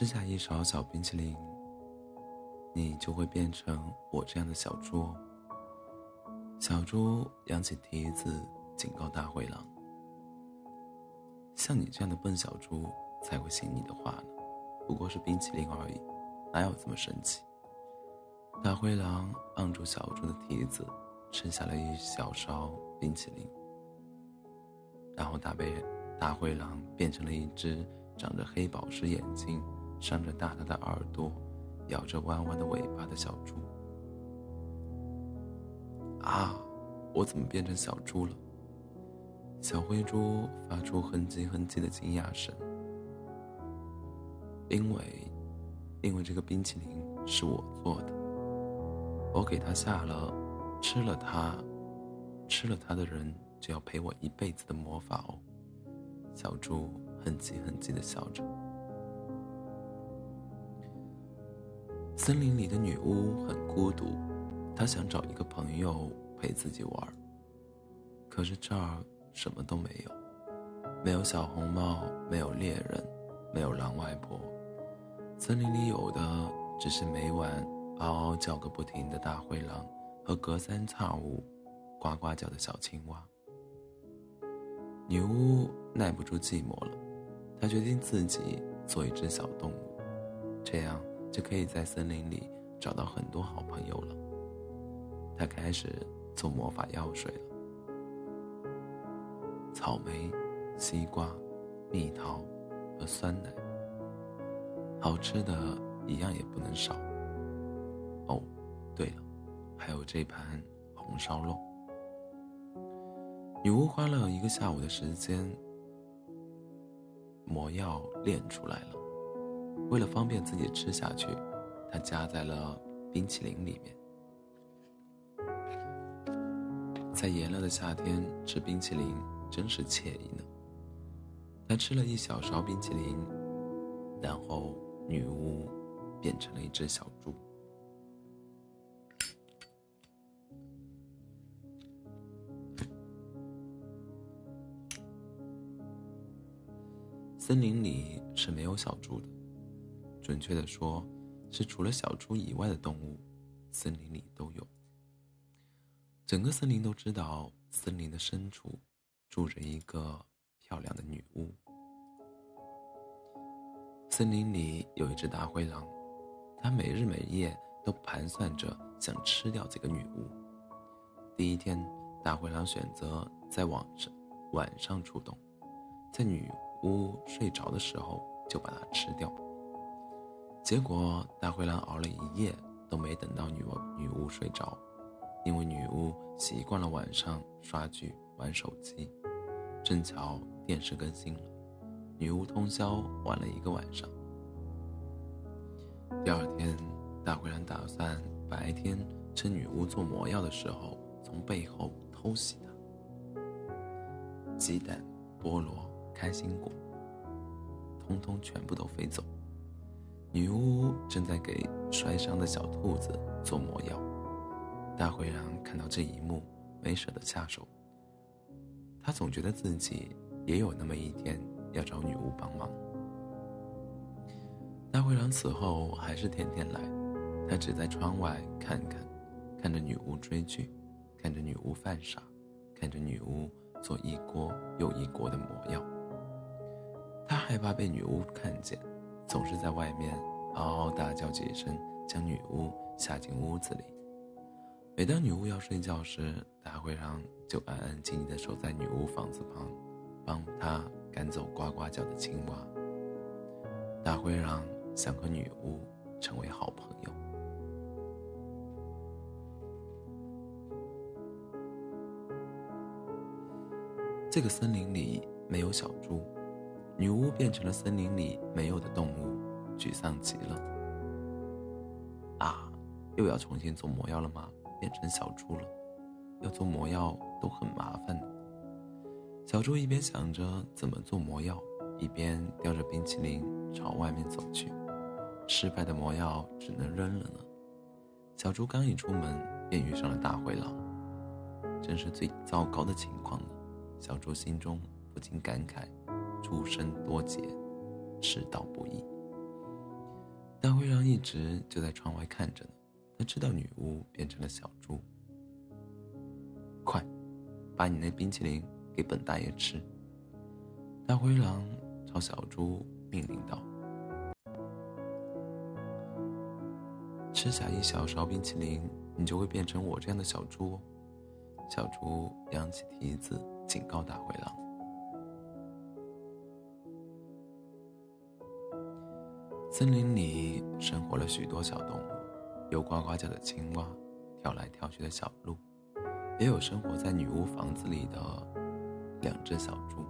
吃下一勺小冰淇淋，你就会变成我这样的小猪。小猪扬起蹄子，警告大灰狼：“像你这样的笨小猪才会信你的话呢，不过是冰淇淋而已，哪有这么神奇？”大灰狼按住小猪的蹄子，吃下了一小勺冰淇淋，然后大被大灰狼变成了一只长着黑宝石眼睛。扇着大大的耳朵，摇着弯弯的尾巴的小猪。啊！我怎么变成小猪了？小灰猪发出哼唧哼唧的惊讶声。因为，因为这个冰淇淋是我做的，我给它下了，吃了它，吃了它的人就要陪我一辈子的魔法哦。小猪哼唧哼唧的笑着。森林里的女巫很孤独，她想找一个朋友陪自己玩。可是这儿什么都没有，没有小红帽，没有猎人，没有狼外婆。森林里有的只是每晚嗷嗷叫个不停的大灰狼和隔三差五呱呱叫的小青蛙。女巫耐不住寂寞了，她决定自己做一只小动物，这样。就可以在森林里找到很多好朋友了。他开始做魔法药水了。草莓、西瓜、蜜桃和酸奶，好吃的一样也不能少。哦，对了，还有这盘红烧肉。女巫花了一个下午的时间，魔药炼出来了。为了方便自己吃下去，他夹在了冰淇淋里面。在炎热的夏天吃冰淇淋真是惬意呢。他吃了一小勺冰淇淋，然后女巫变成了一只小猪。森林里是没有小猪的。准确的说，是除了小猪以外的动物，森林里都有。整个森林都知道，森林的深处住着一个漂亮的女巫。森林里有一只大灰狼，它每日每夜都盘算着想吃掉这个女巫。第一天，大灰狼选择在晚上晚上出动，在女巫睡着的时候就把它吃掉。结果，大灰狼熬了一夜都没等到女巫女巫睡着，因为女巫习惯了晚上刷剧、玩手机。正巧电视更新了，女巫通宵玩了一个晚上。第二天，大灰狼打算白天趁女巫做魔药的时候，从背后偷袭她。鸡蛋、菠萝、开心果，通通全部都飞走。女巫正在给摔伤的小兔子做魔药，大灰狼看到这一幕，没舍得下手。他总觉得自己也有那么一天要找女巫帮忙。大灰狼此后还是天天来，他只在窗外看看，看着女巫追剧，看着女巫犯傻，看着女巫做一锅又一锅的魔药。他害怕被女巫看见。总是在外面嗷嗷大叫几声，将女巫吓进屋子里。每当女巫要睡觉时，大灰狼就安安静静的守在女巫房子旁，帮她赶走呱呱叫的青蛙。大灰狼想和女巫成为好朋友。这个森林里没有小猪。女巫变成了森林里没有的动物，沮丧极了。啊，又要重新做魔药了吗？变成小猪了，要做魔药都很麻烦。小猪一边想着怎么做魔药，一边叼着冰淇淋朝外面走去。失败的魔药只能扔了呢。小猪刚一出门，便遇上了大灰狼，真是最糟糕的情况了。小猪心中不禁感慨。诸生多劫，世道不易。大灰狼一直就在窗外看着呢，他知道女巫变成了小猪。快，把你那冰淇淋给本大爷吃！大灰狼朝小猪命令道：“吃下一小勺冰淇淋，你就会变成我这样的小猪。”小猪扬起蹄子，警告大灰狼。森林里生活了许多小动物，有呱呱叫的青蛙，跳来跳去的小鹿，也有生活在女巫房子里的两只小猪。